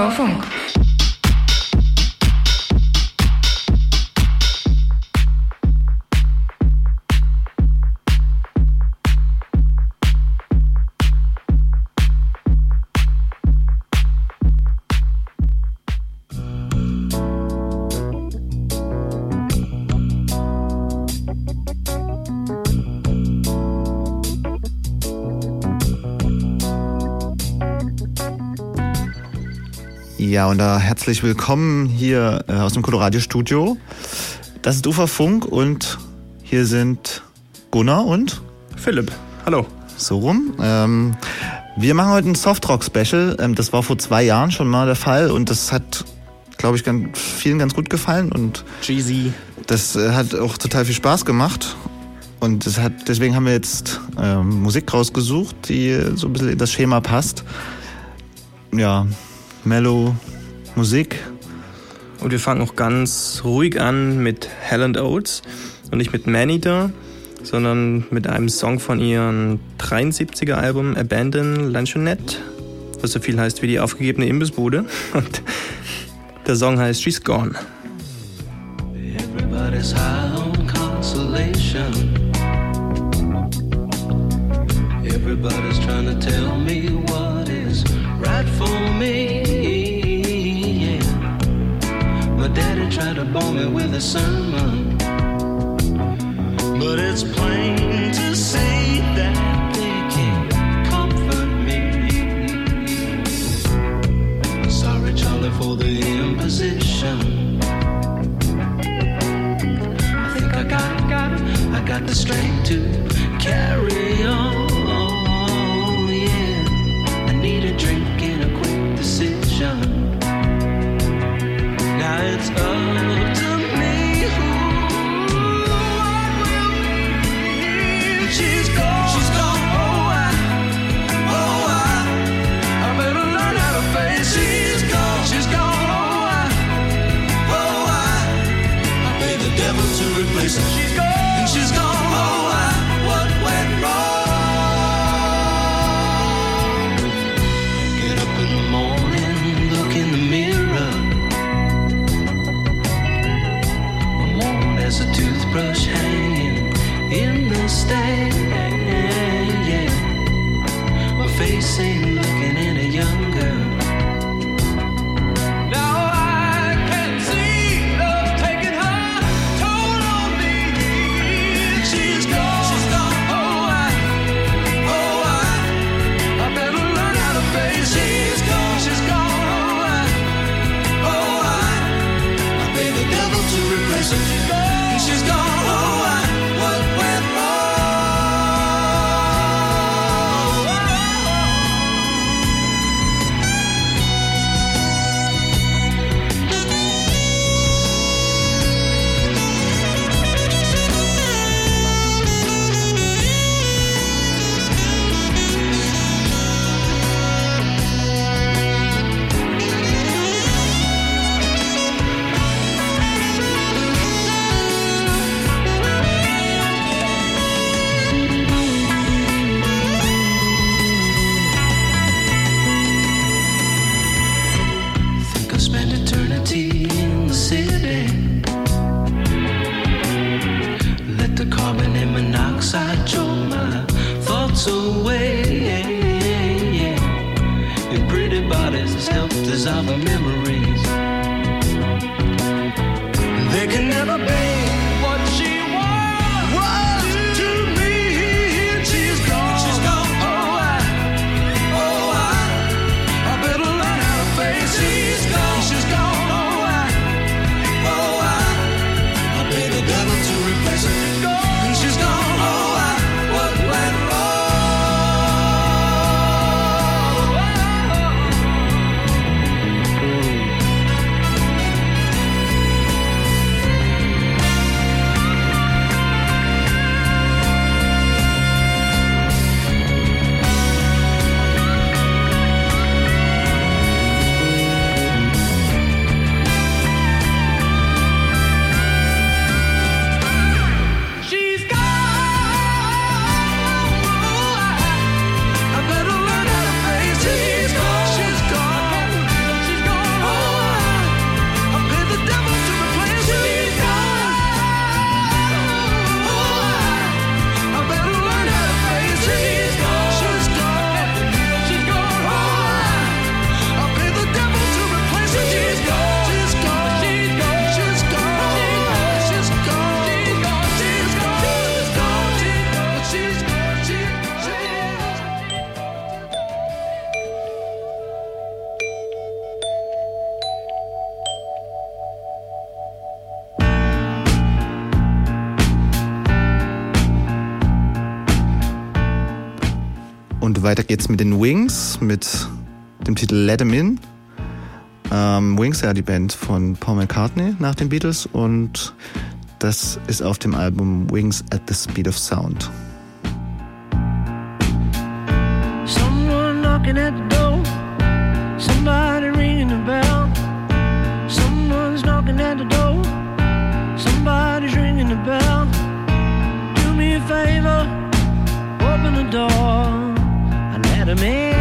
hört UV Funk. Ja, und da herzlich willkommen hier äh, aus dem Colorado Studio. Das ist Ufer Funk und hier sind Gunnar und Philipp. Hallo. So rum. Ähm, wir machen heute ein Softrock-Special. Ähm, das war vor zwei Jahren schon mal der Fall und das hat, glaube ich, ganz, vielen ganz gut gefallen und Jeezy. das äh, hat auch total viel Spaß gemacht. Und das hat, deswegen haben wir jetzt ähm, Musik rausgesucht, die so ein bisschen in das Schema passt. Ja, Mellow Musik. Und wir fangen auch ganz ruhig an mit Helen Oates und nicht mit Maneater, sondern mit einem Song von ihrem 73er Album Abandon Lanchonette, was so viel heißt wie die aufgegebene Imbissbude. Und der Song heißt She's Gone. Everybody's high with a sermon. But it's plain to see that they can't comfort me. Sorry, Charlie, for the imposition. I think I got, got, I got the strength to carry on. Jetzt mit den Wings, mit dem Titel Let Em In. Ähm, Wings, ja, die Band von Paul McCartney nach den Beatles und das ist auf dem Album Wings at the Speed of Sound. Someone knocking at the door, somebody ringing the bell. Someone's knocking at the door, somebody's ringing the bell. Do me a favor, open the door. to me.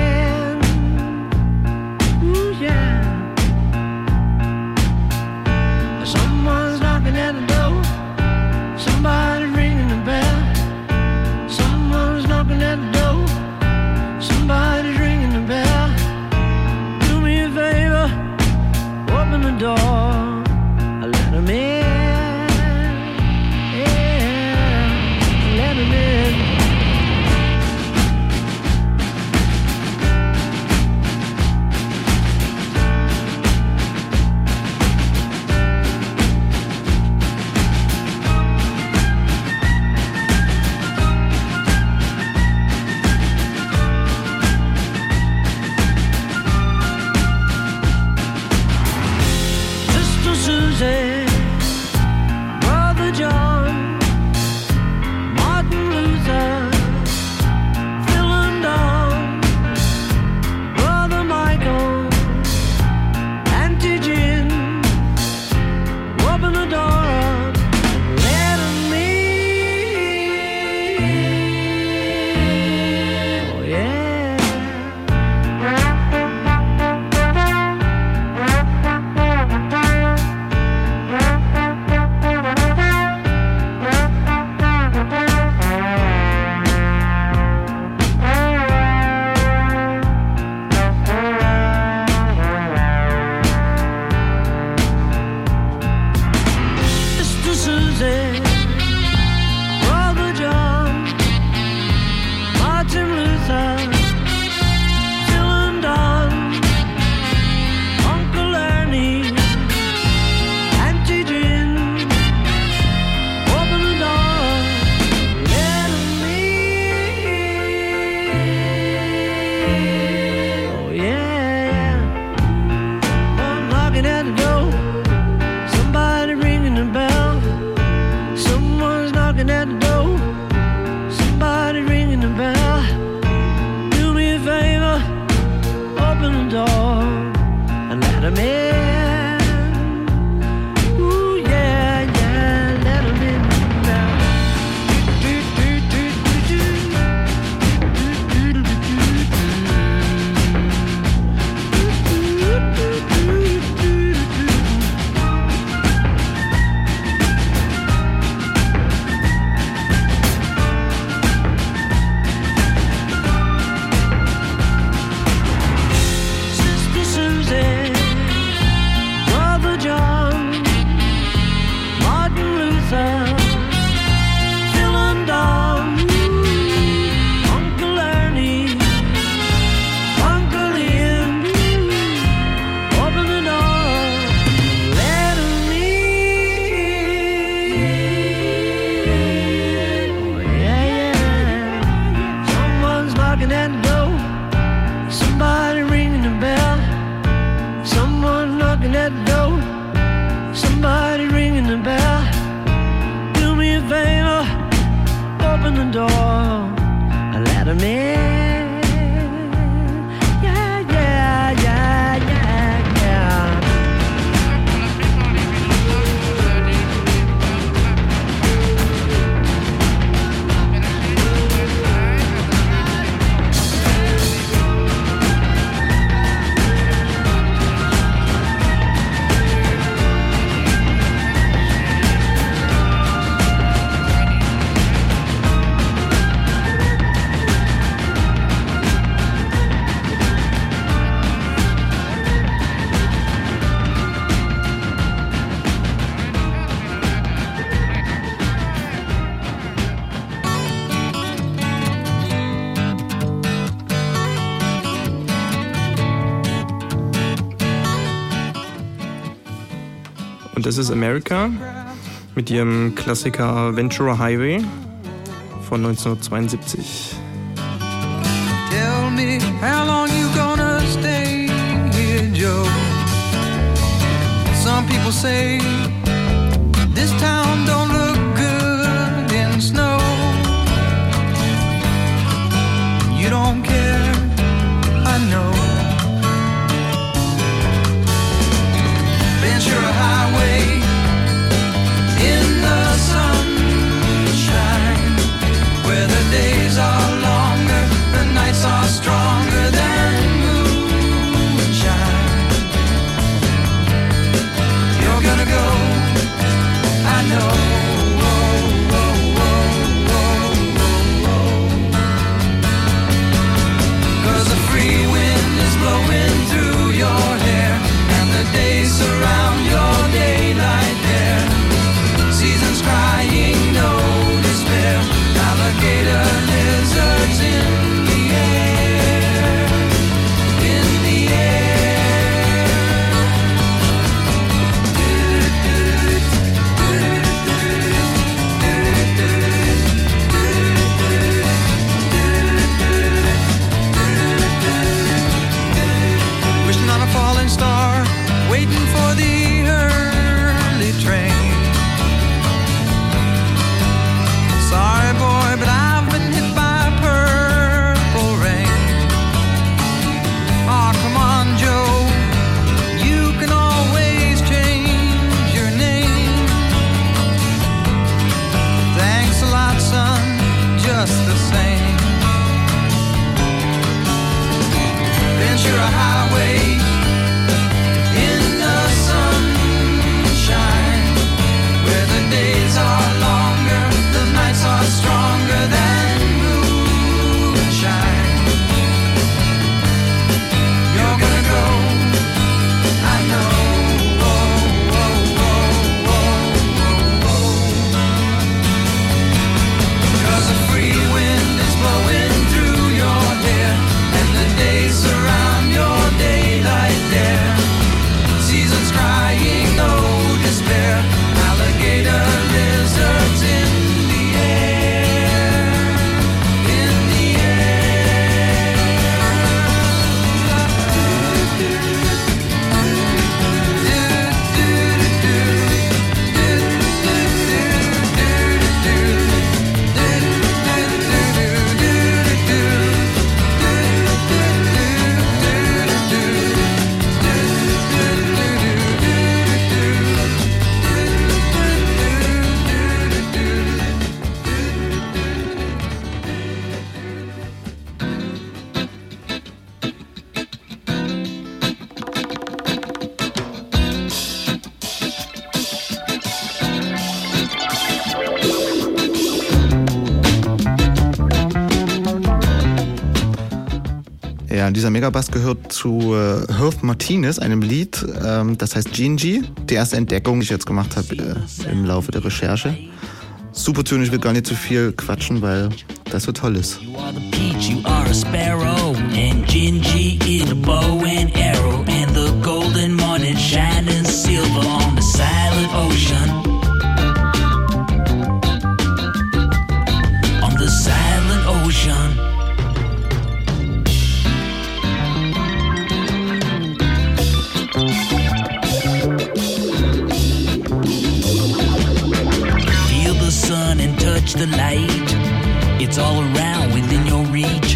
Und das ist America mit ihrem Klassiker Ventura Highway von 1972. Tell me how long you gonna stay here, Joe. Some people say Dieser Megabass gehört zu äh, Herb Martinez, einem Lied, ähm, das heißt Gingy. Die erste Entdeckung, die ich jetzt gemacht habe äh, im Laufe der Recherche. Super Tune, ich will gar nicht zu viel quatschen, weil das so toll ist. You are the peach, you are a sparrow, and Gingy is a bow and arrow, and the golden morning shining silver on the silent ocean. the light. It's all around within your reach.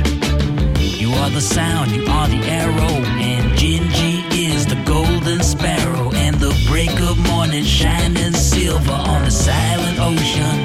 You are the sound, you are the arrow, and Gingy is the golden sparrow. And the break of morning shining silver on the silent ocean.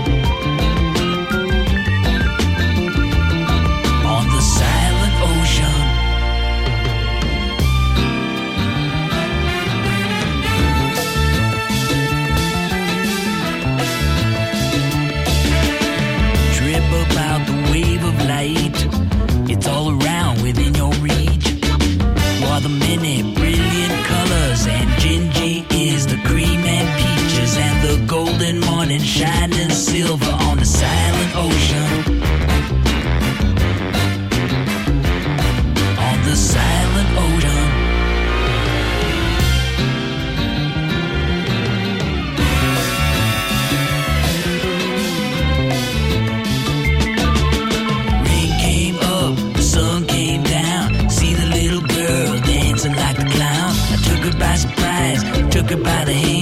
shining silver on the silent ocean. On the silent ocean. Rain came up, the sun came down. See the little girl dancing like a clown. I took her by surprise, took her by the hand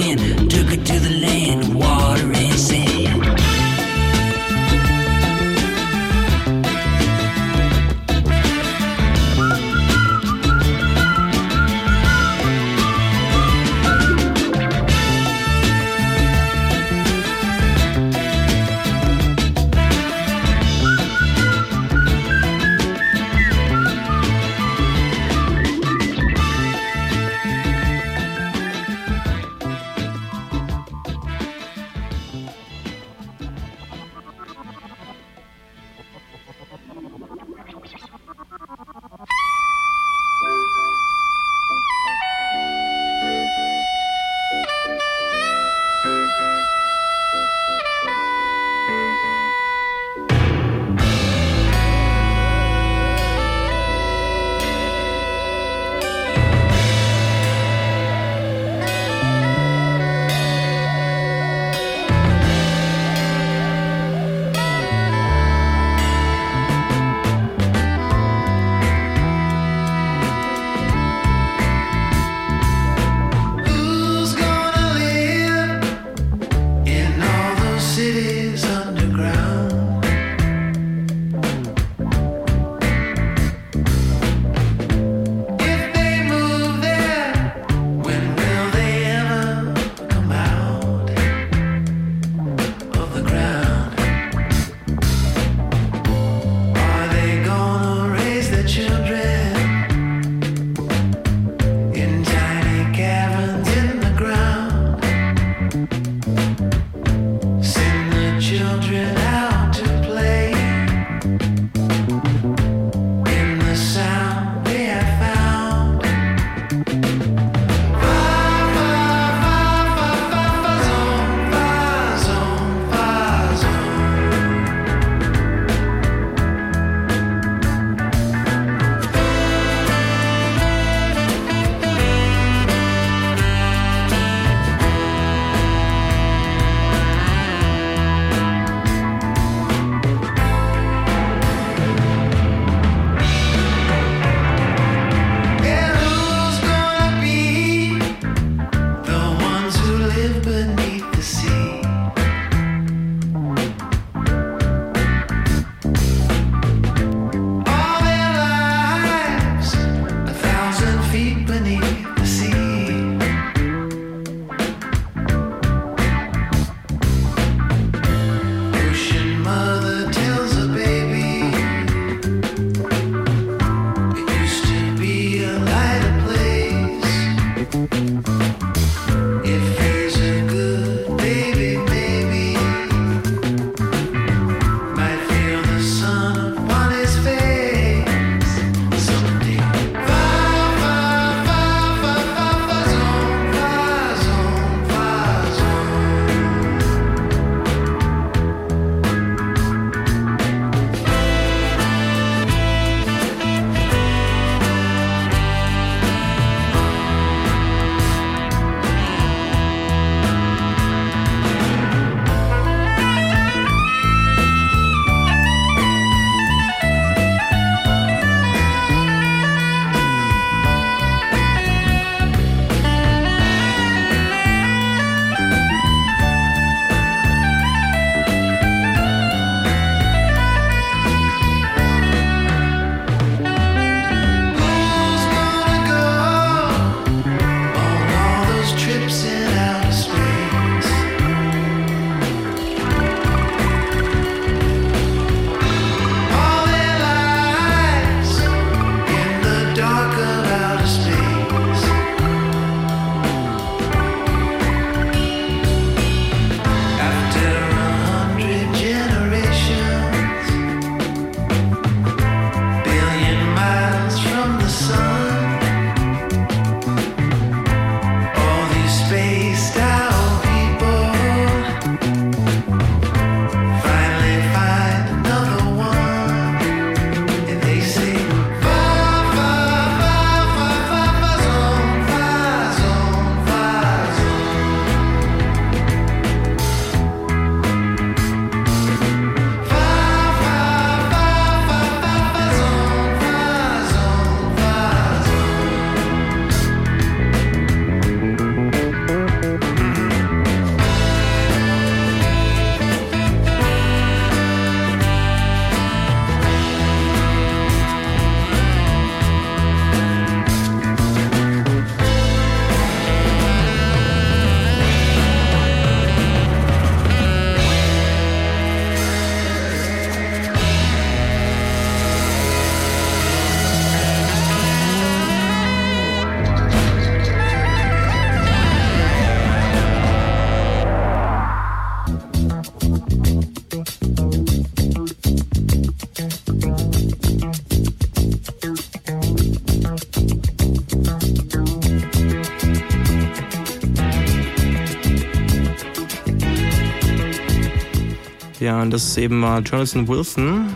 Ja, das eben war Jonathan Wilson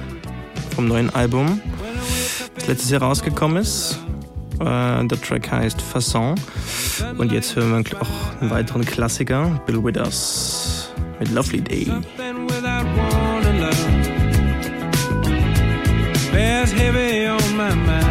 vom neuen Album, das letztes Jahr rausgekommen ist. Äh, der Track heißt Fasson. Und jetzt hören wir auch einen weiteren Klassiker, Bill Withers mit Lovely Day. Bears heavy on my mind.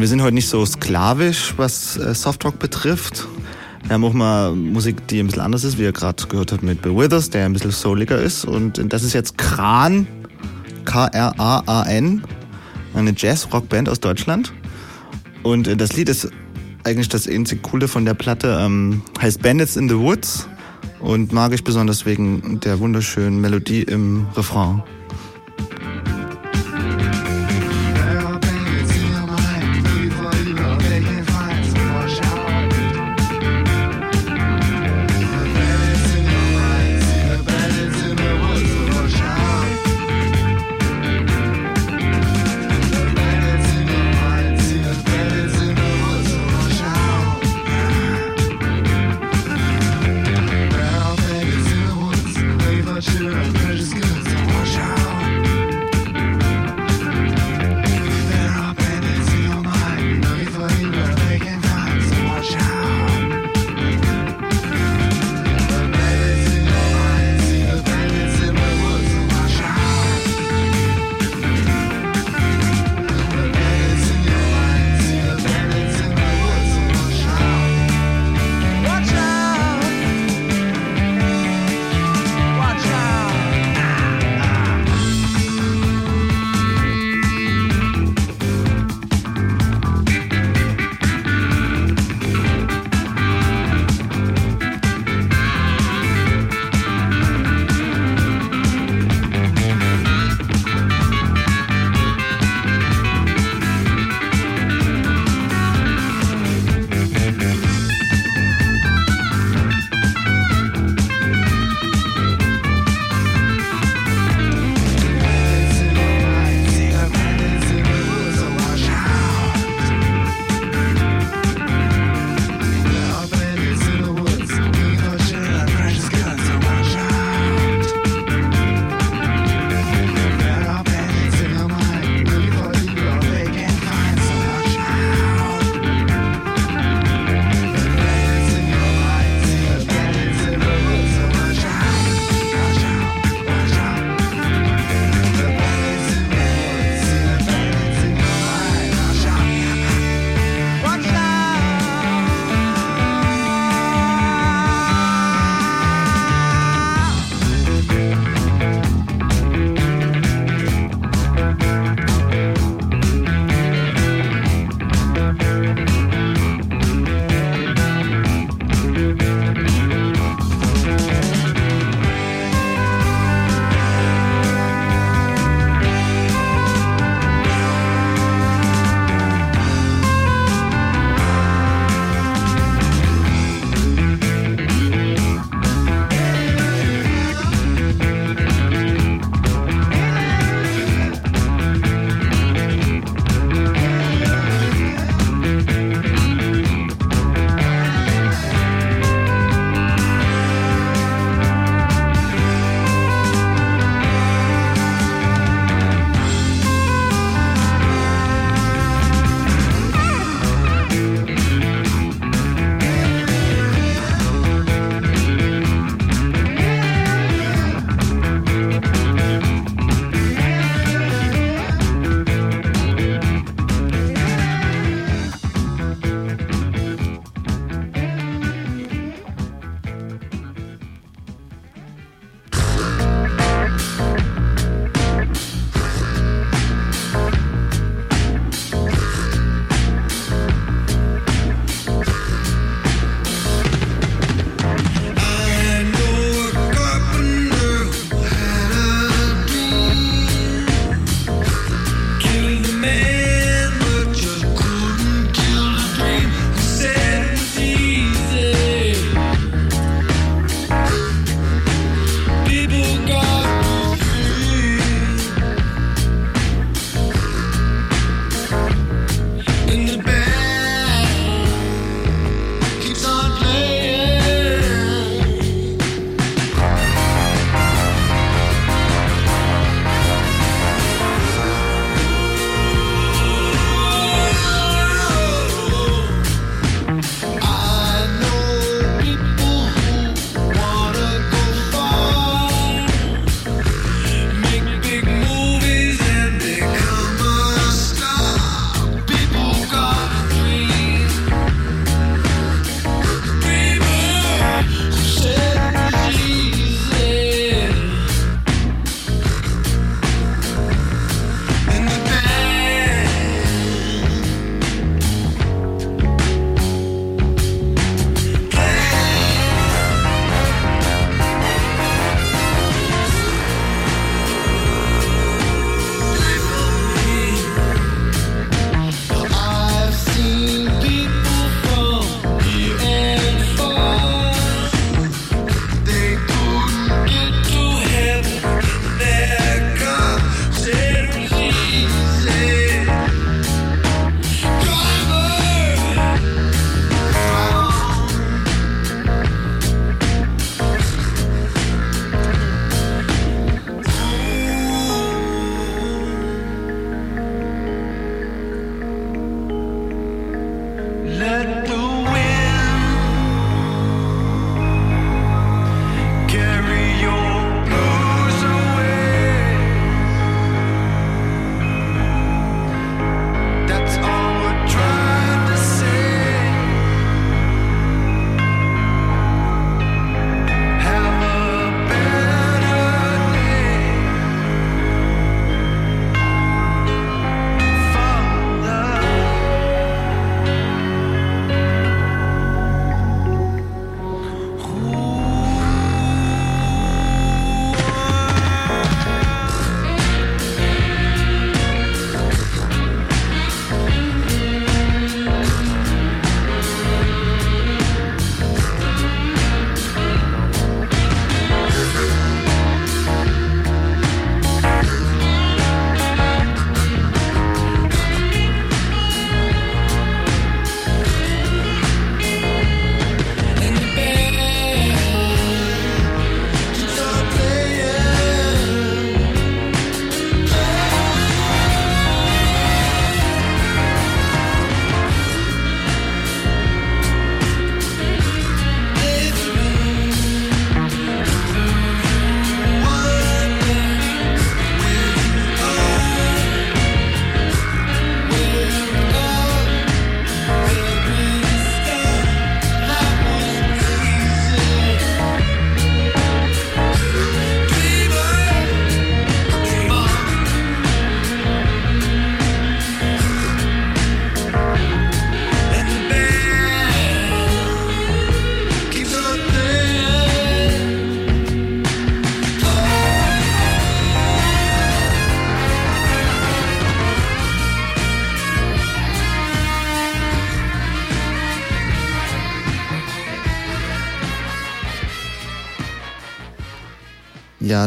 Wir sind heute nicht so sklavisch, was äh, Softrock betrifft. Wir haben auch mal Musik, die ein bisschen anders ist, wie ihr gerade gehört habt mit Bill Withers, der ein bisschen souliger ist. Und das ist jetzt Kran, K-R-A-A-N, eine Jazz-Rock-Band aus Deutschland. Und äh, das Lied ist eigentlich das einzig Coole von der Platte, ähm, heißt Bandits in the Woods und mag ich besonders wegen der wunderschönen Melodie im Refrain.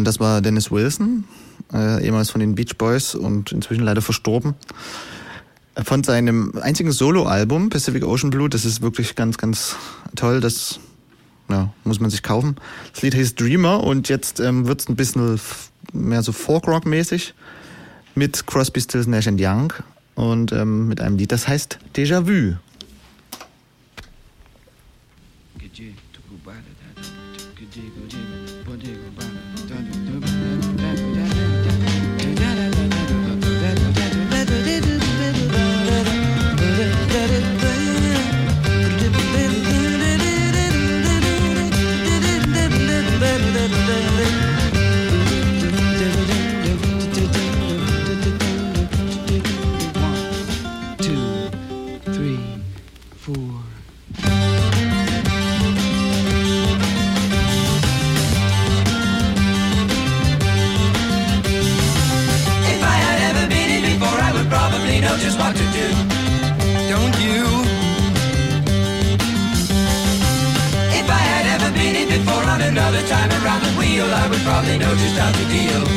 Das war Dennis Wilson, äh, ehemals von den Beach Boys und inzwischen leider verstorben. Von seinem einzigen Soloalbum Pacific Ocean Blue, das ist wirklich ganz, ganz toll. Das ja, muss man sich kaufen. Das Lied heißt Dreamer und jetzt ähm, wird es ein bisschen mehr so Folk-Rock-mäßig mit Crosby, Stills, Nash Young und ähm, mit einem Lied, das heißt Déjà Vu. just out to deal.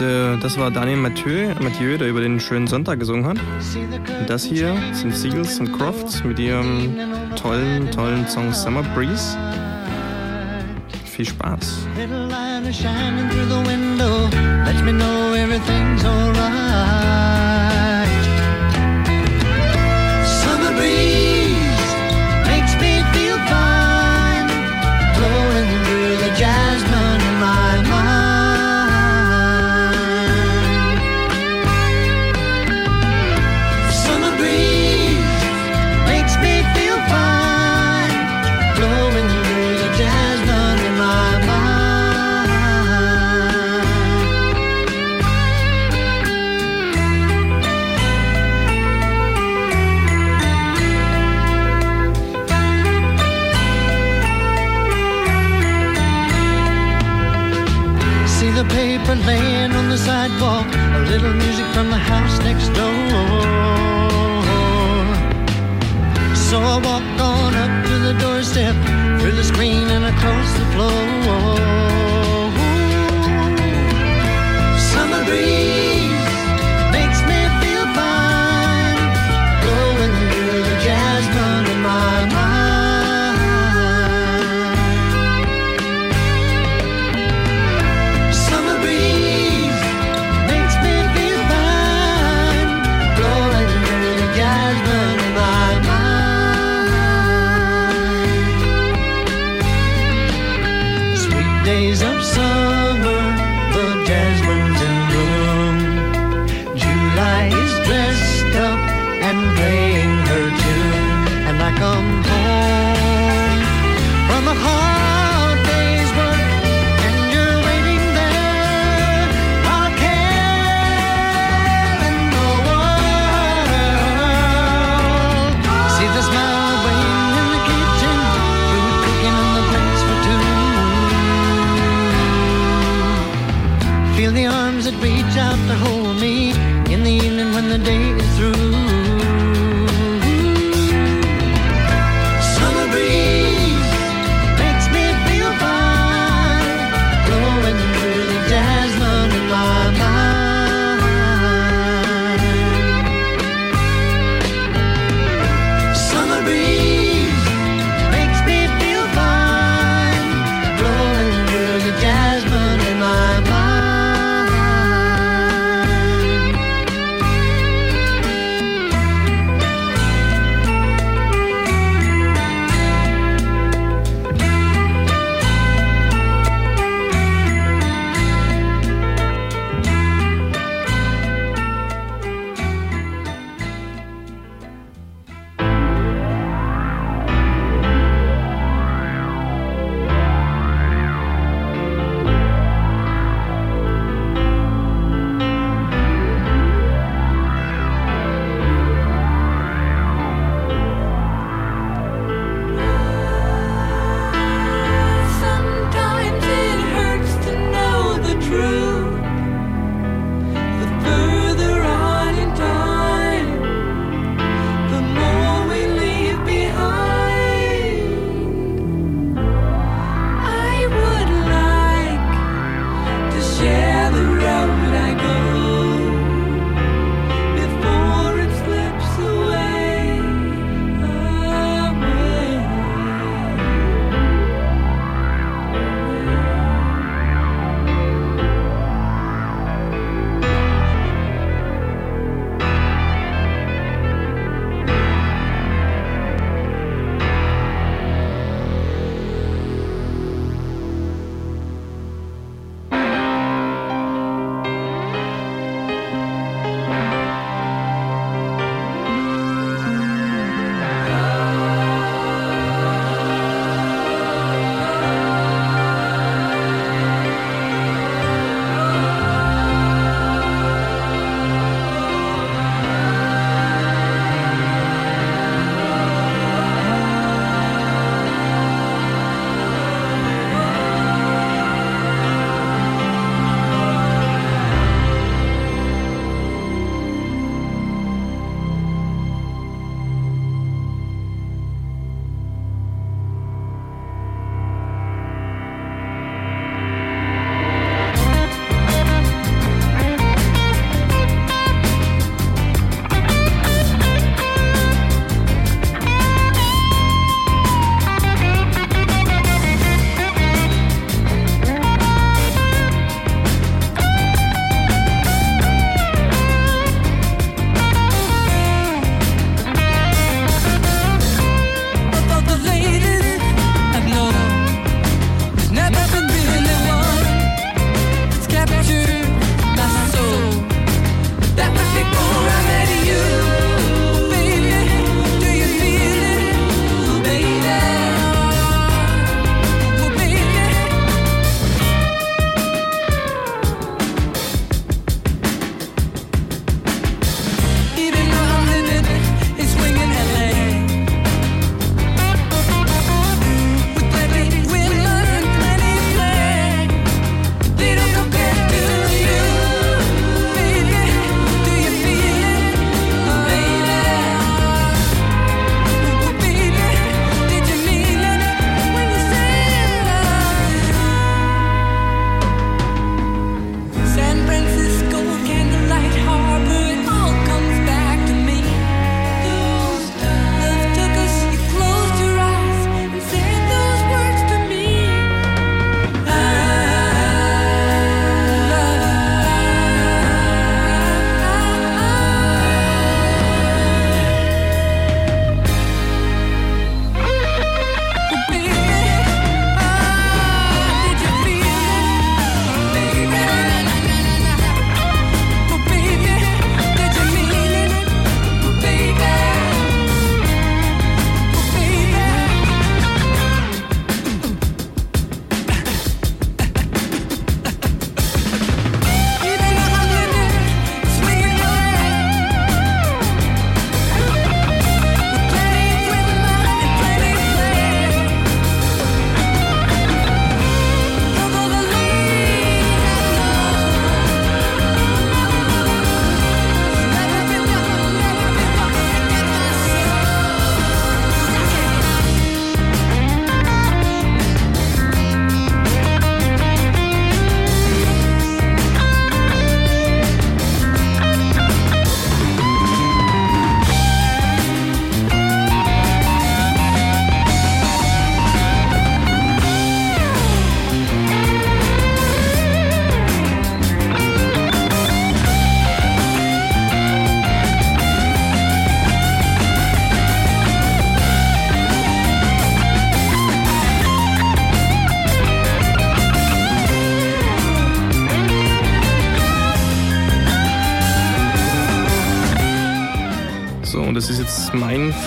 Äh, das war Daniel Mathieu, Mathieu, der über den schönen Sonntag gesungen hat. Und das hier sind Seagulls und Crofts mit ihrem tollen, tollen Song Summer Breeze. Viel Spaß. Let me know everything's alright. the sidewalk, a little music from the house next door. So I walk on up to the doorstep, through the screen and across the floor.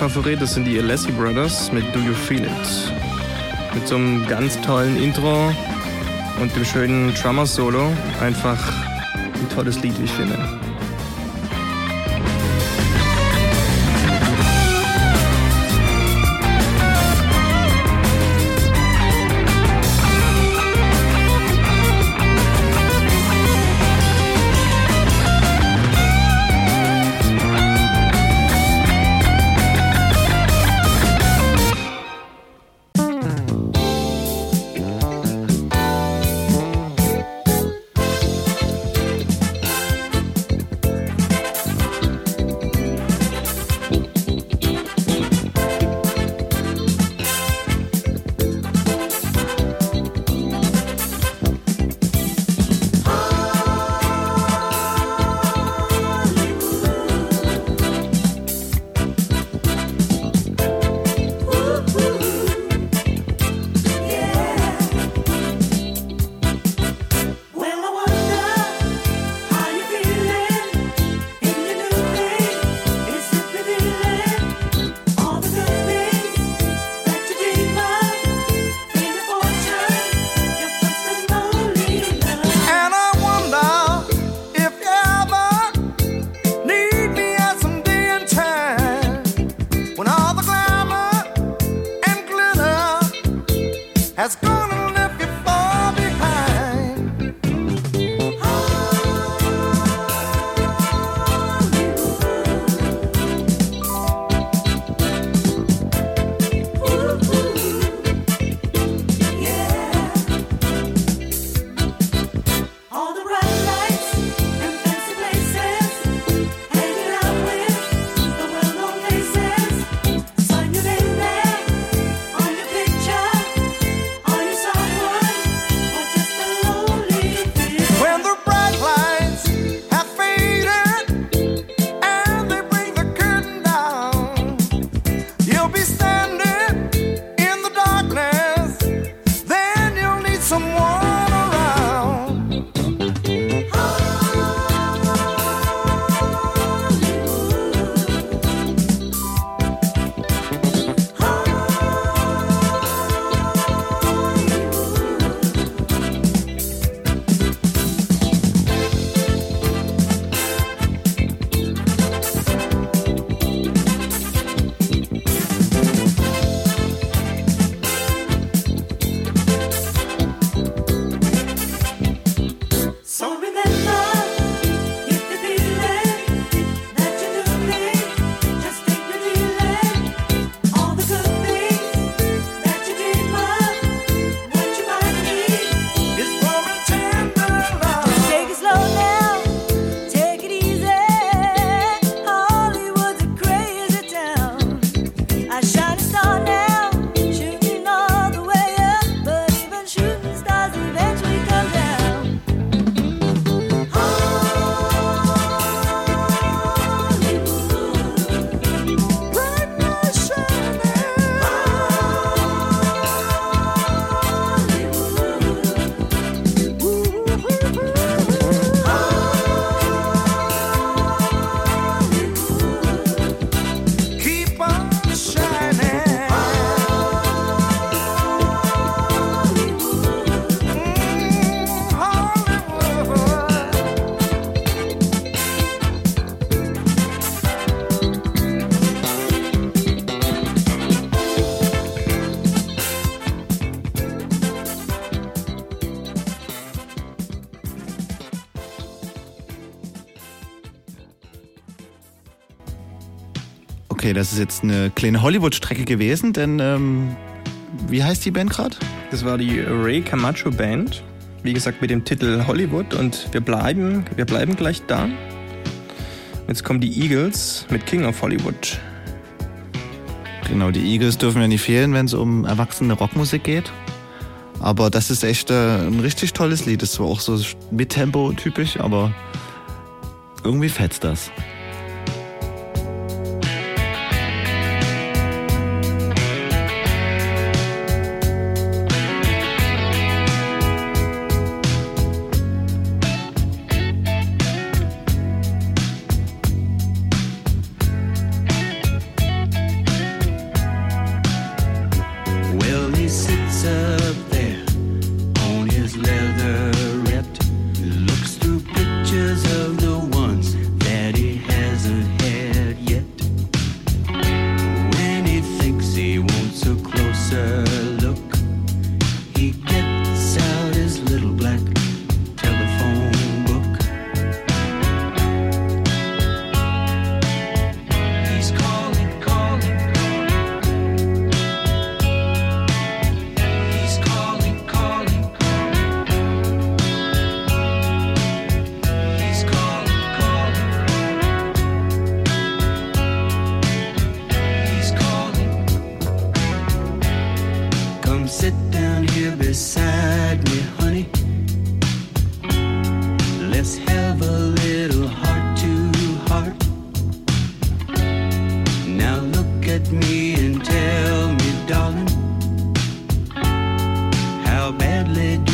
Favorit, das sind die Alessi Brothers mit Do You Feel It. Mit so einem ganz tollen Intro und dem schönen Drummer-Solo. Einfach ein tolles Lied, wie ich finde. Das ist jetzt eine kleine Hollywood-Strecke gewesen, denn ähm, wie heißt die Band gerade? Das war die Ray Camacho Band. Wie gesagt, mit dem Titel Hollywood und wir bleiben, wir bleiben gleich da. Jetzt kommen die Eagles mit King of Hollywood. Genau, die Eagles dürfen ja nicht fehlen, wenn es um erwachsene Rockmusik geht. Aber das ist echt äh, ein richtig tolles Lied. Ist zwar auch so mit Tempo typisch, aber irgendwie fetzt das. religion.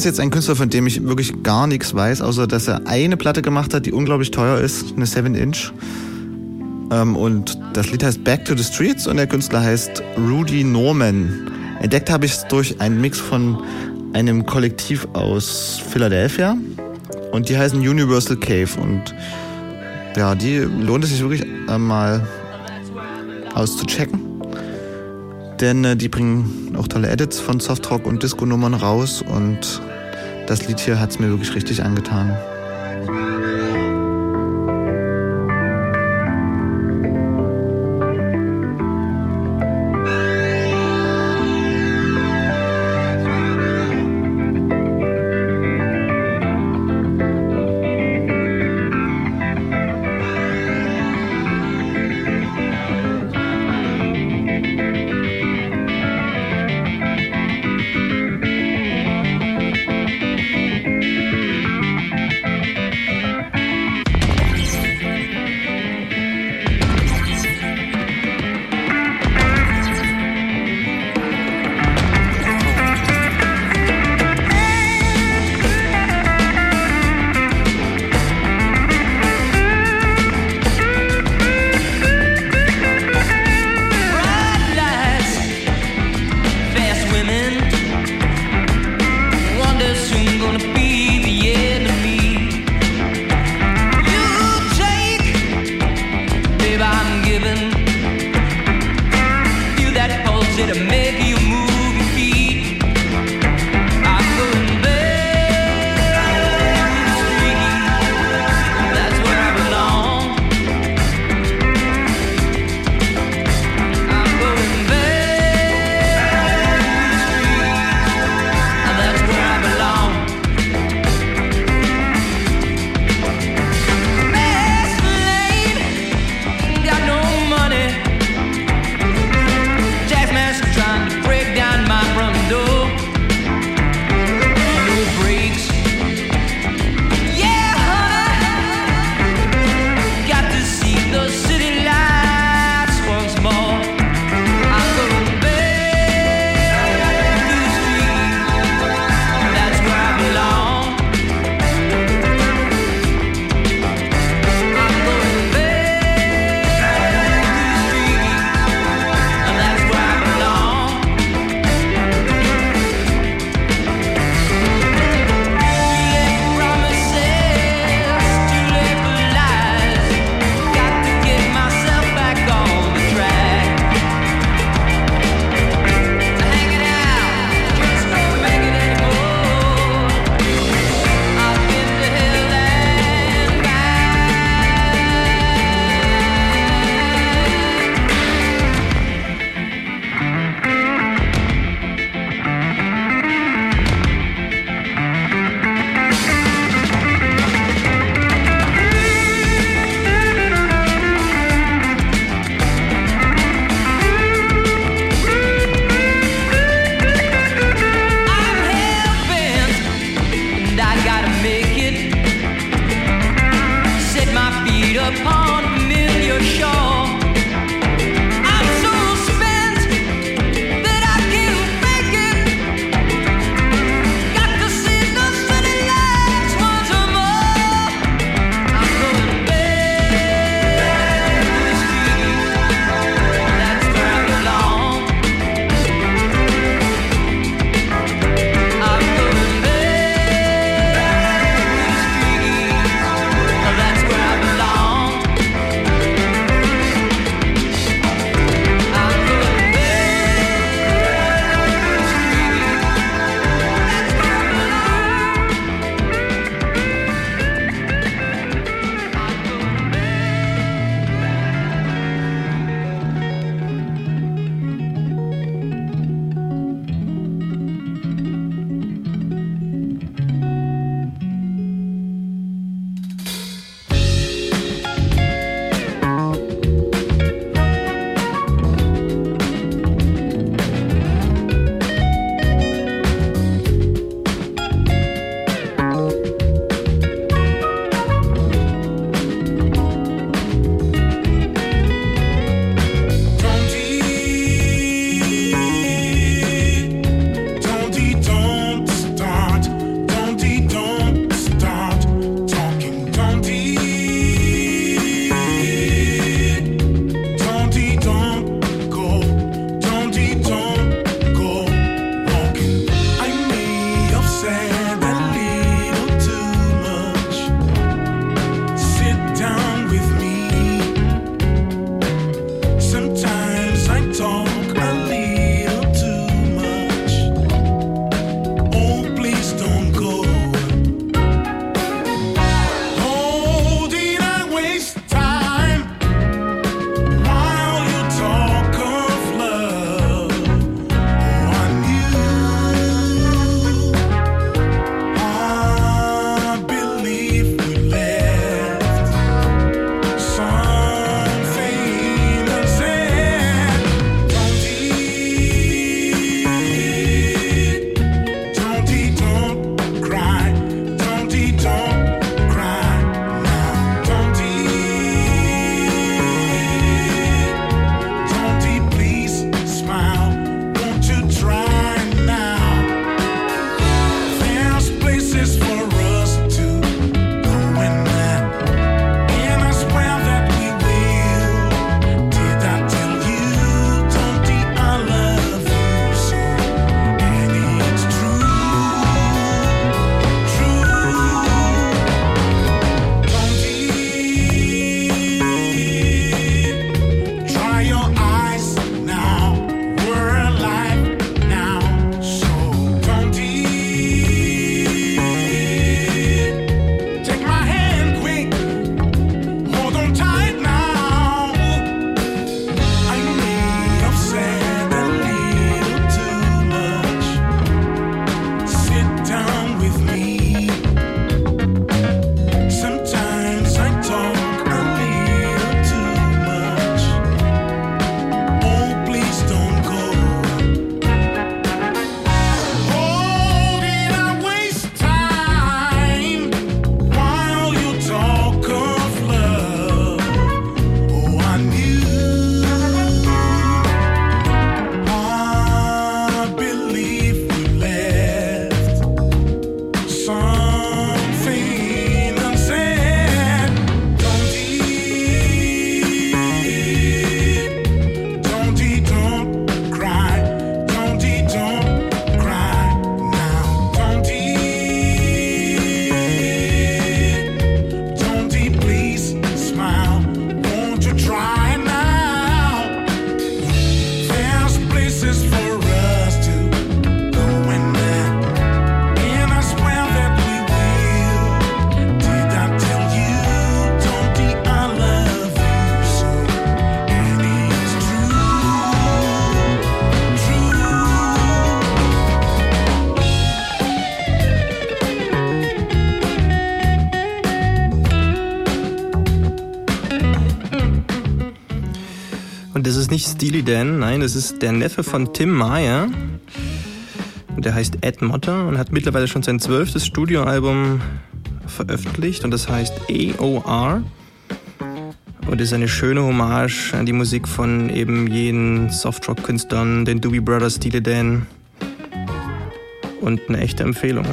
Ist jetzt ein Künstler, von dem ich wirklich gar nichts weiß, außer dass er eine Platte gemacht hat, die unglaublich teuer ist, eine 7-Inch. Ähm, und das Lied heißt Back to the Streets und der Künstler heißt Rudy Norman. Entdeckt habe ich es durch einen Mix von einem Kollektiv aus Philadelphia und die heißen Universal Cave und ja, die lohnt es sich wirklich mal auszuchecken. Denn äh, die bringen auch tolle Edits von Softrock und Disco-Nummern raus und das Lied hier hat es mir wirklich richtig angetan. Steely Dan, nein, das ist der Neffe von Tim Meyer. Und Der heißt Ed Motter und hat mittlerweile schon sein zwölftes Studioalbum veröffentlicht und das heißt AOR. Und ist eine schöne Hommage an die Musik von eben jenen Softrock-Künstlern, den Doobie Brothers, Steely Dan. Und eine echte Empfehlung.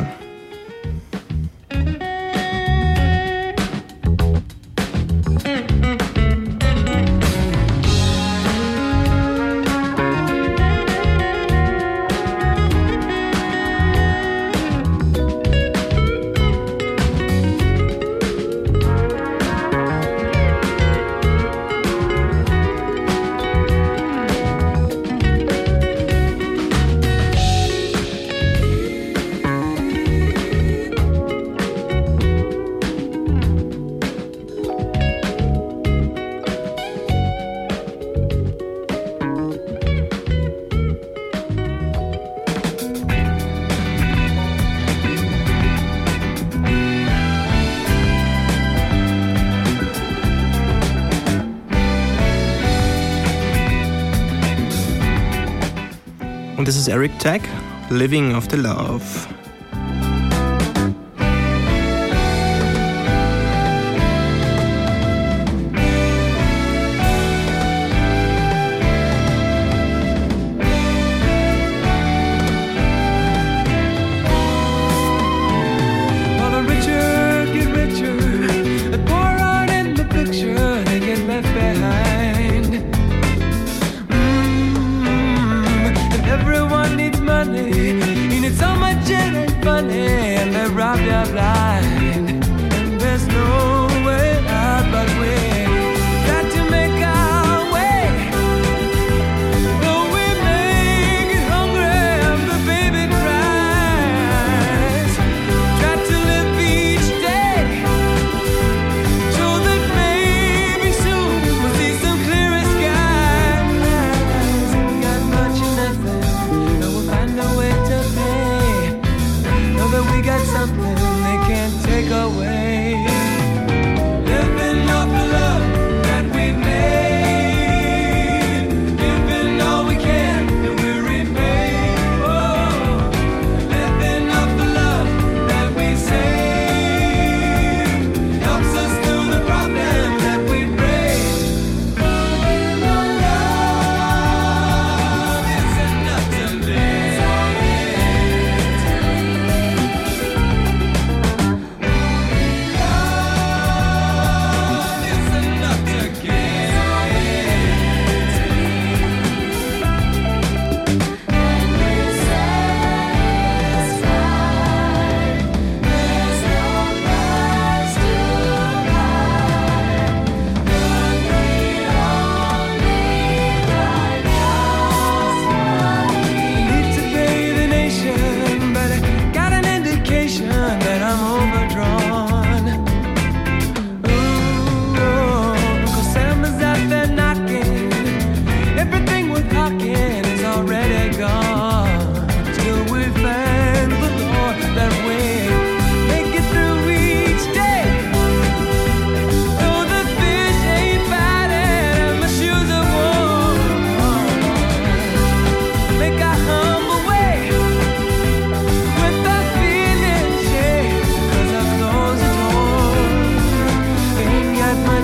Und das ist Eric Tag, Living of the Love.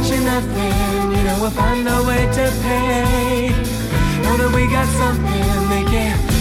touching. You know, we'll find a way to pay. Know that we got something they can't.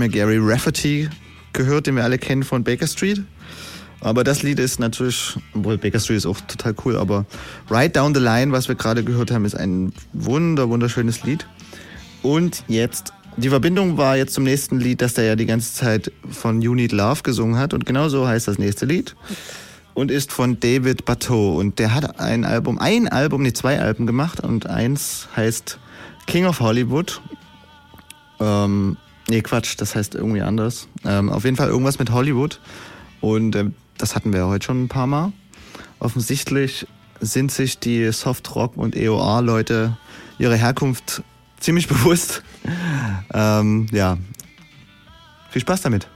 Haben wir Gary Rafferty gehört, den wir alle kennen von Baker Street. Aber das Lied ist natürlich, obwohl Baker Street ist auch total cool, aber Right Down the Line, was wir gerade gehört haben, ist ein wunder, wunderschönes Lied. Und jetzt, die Verbindung war jetzt zum nächsten Lied, dass der ja die ganze Zeit von You Need Love gesungen hat. Und genau so heißt das nächste Lied. Und ist von David Bateau. Und der hat ein Album, ein Album, nee, zwei Alben gemacht. Und eins heißt King of Hollywood. Ähm, nee, Quatsch, das heißt irgendwie anders. Ähm, auf jeden Fall irgendwas mit Hollywood. Und ähm, das hatten wir ja heute schon ein paar Mal. Offensichtlich sind sich die Soft-Rock- und EOR-Leute ihre Herkunft ziemlich bewusst. Ähm, ja. Viel Spaß damit.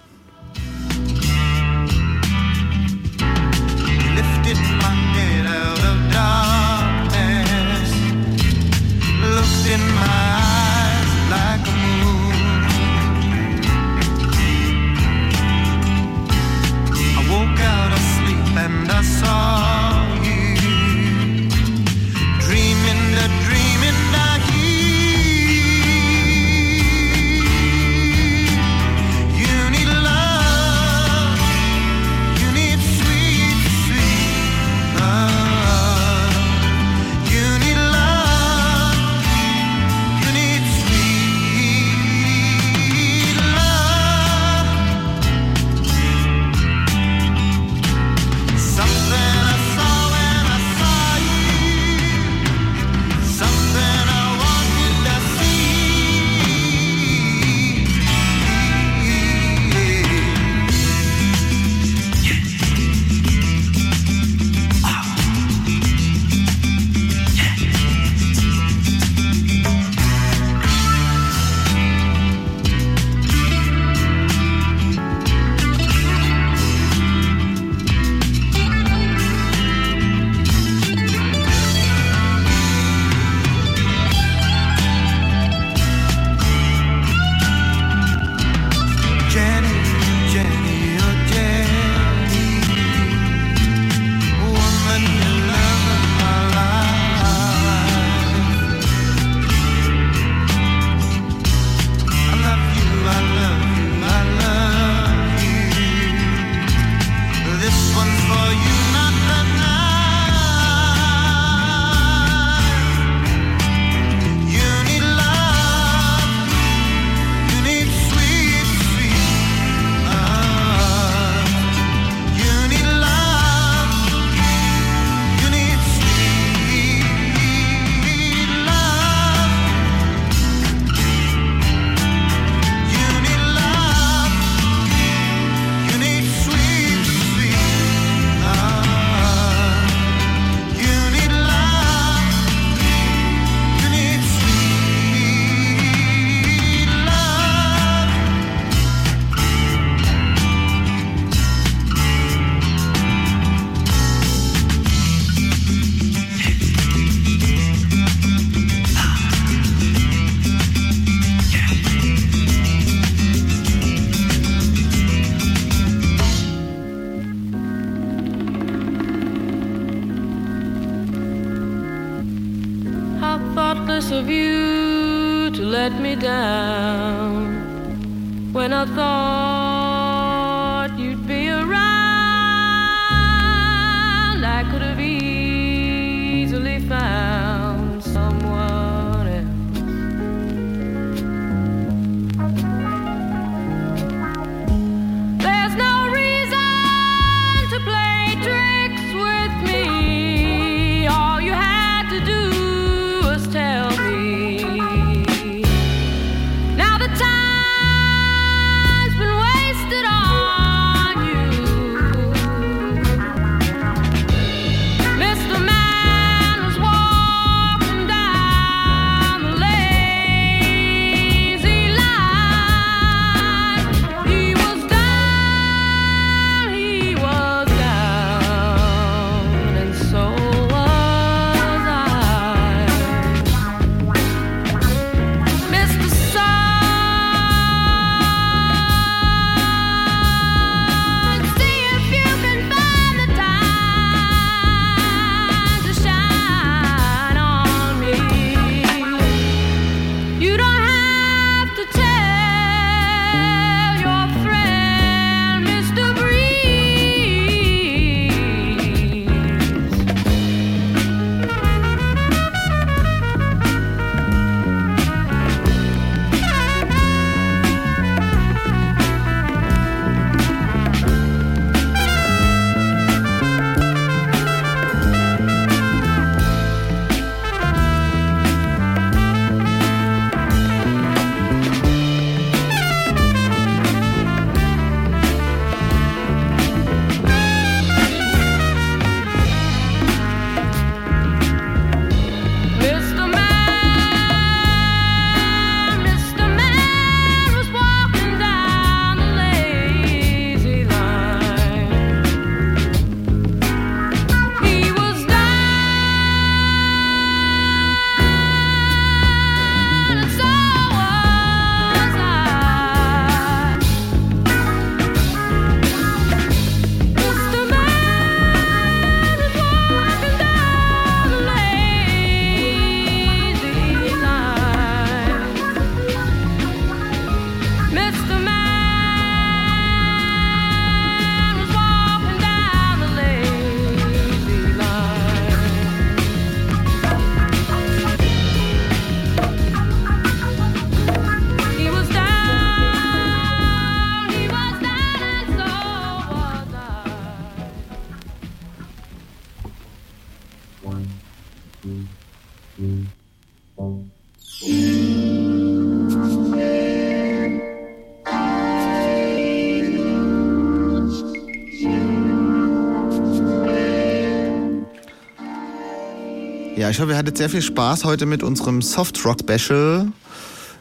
Ich hoffe, ihr hattet sehr viel Spaß heute mit unserem Soft Rock Special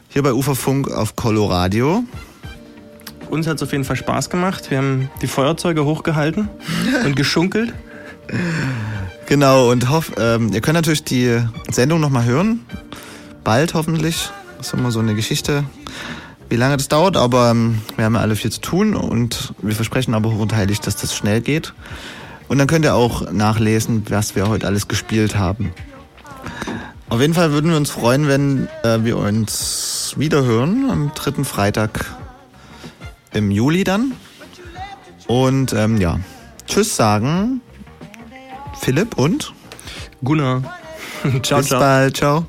hier bei Uferfunk auf Coloradio. Uns hat es auf jeden Fall Spaß gemacht. Wir haben die Feuerzeuge hochgehalten und geschunkelt. Genau, und hoff, ähm, ihr könnt natürlich die Sendung nochmal hören. Bald hoffentlich. Das ist immer so eine Geschichte, wie lange das dauert, aber ähm, wir haben ja alle viel zu tun und wir versprechen aber hoch und heilig, dass das schnell geht. Und dann könnt ihr auch nachlesen, was wir heute alles gespielt haben. Auf jeden Fall würden wir uns freuen, wenn äh, wir uns wiederhören am dritten Freitag im Juli dann. Und ähm, ja, tschüss sagen Philipp und Gunnar. ciao, bis ciao. bald. Ciao.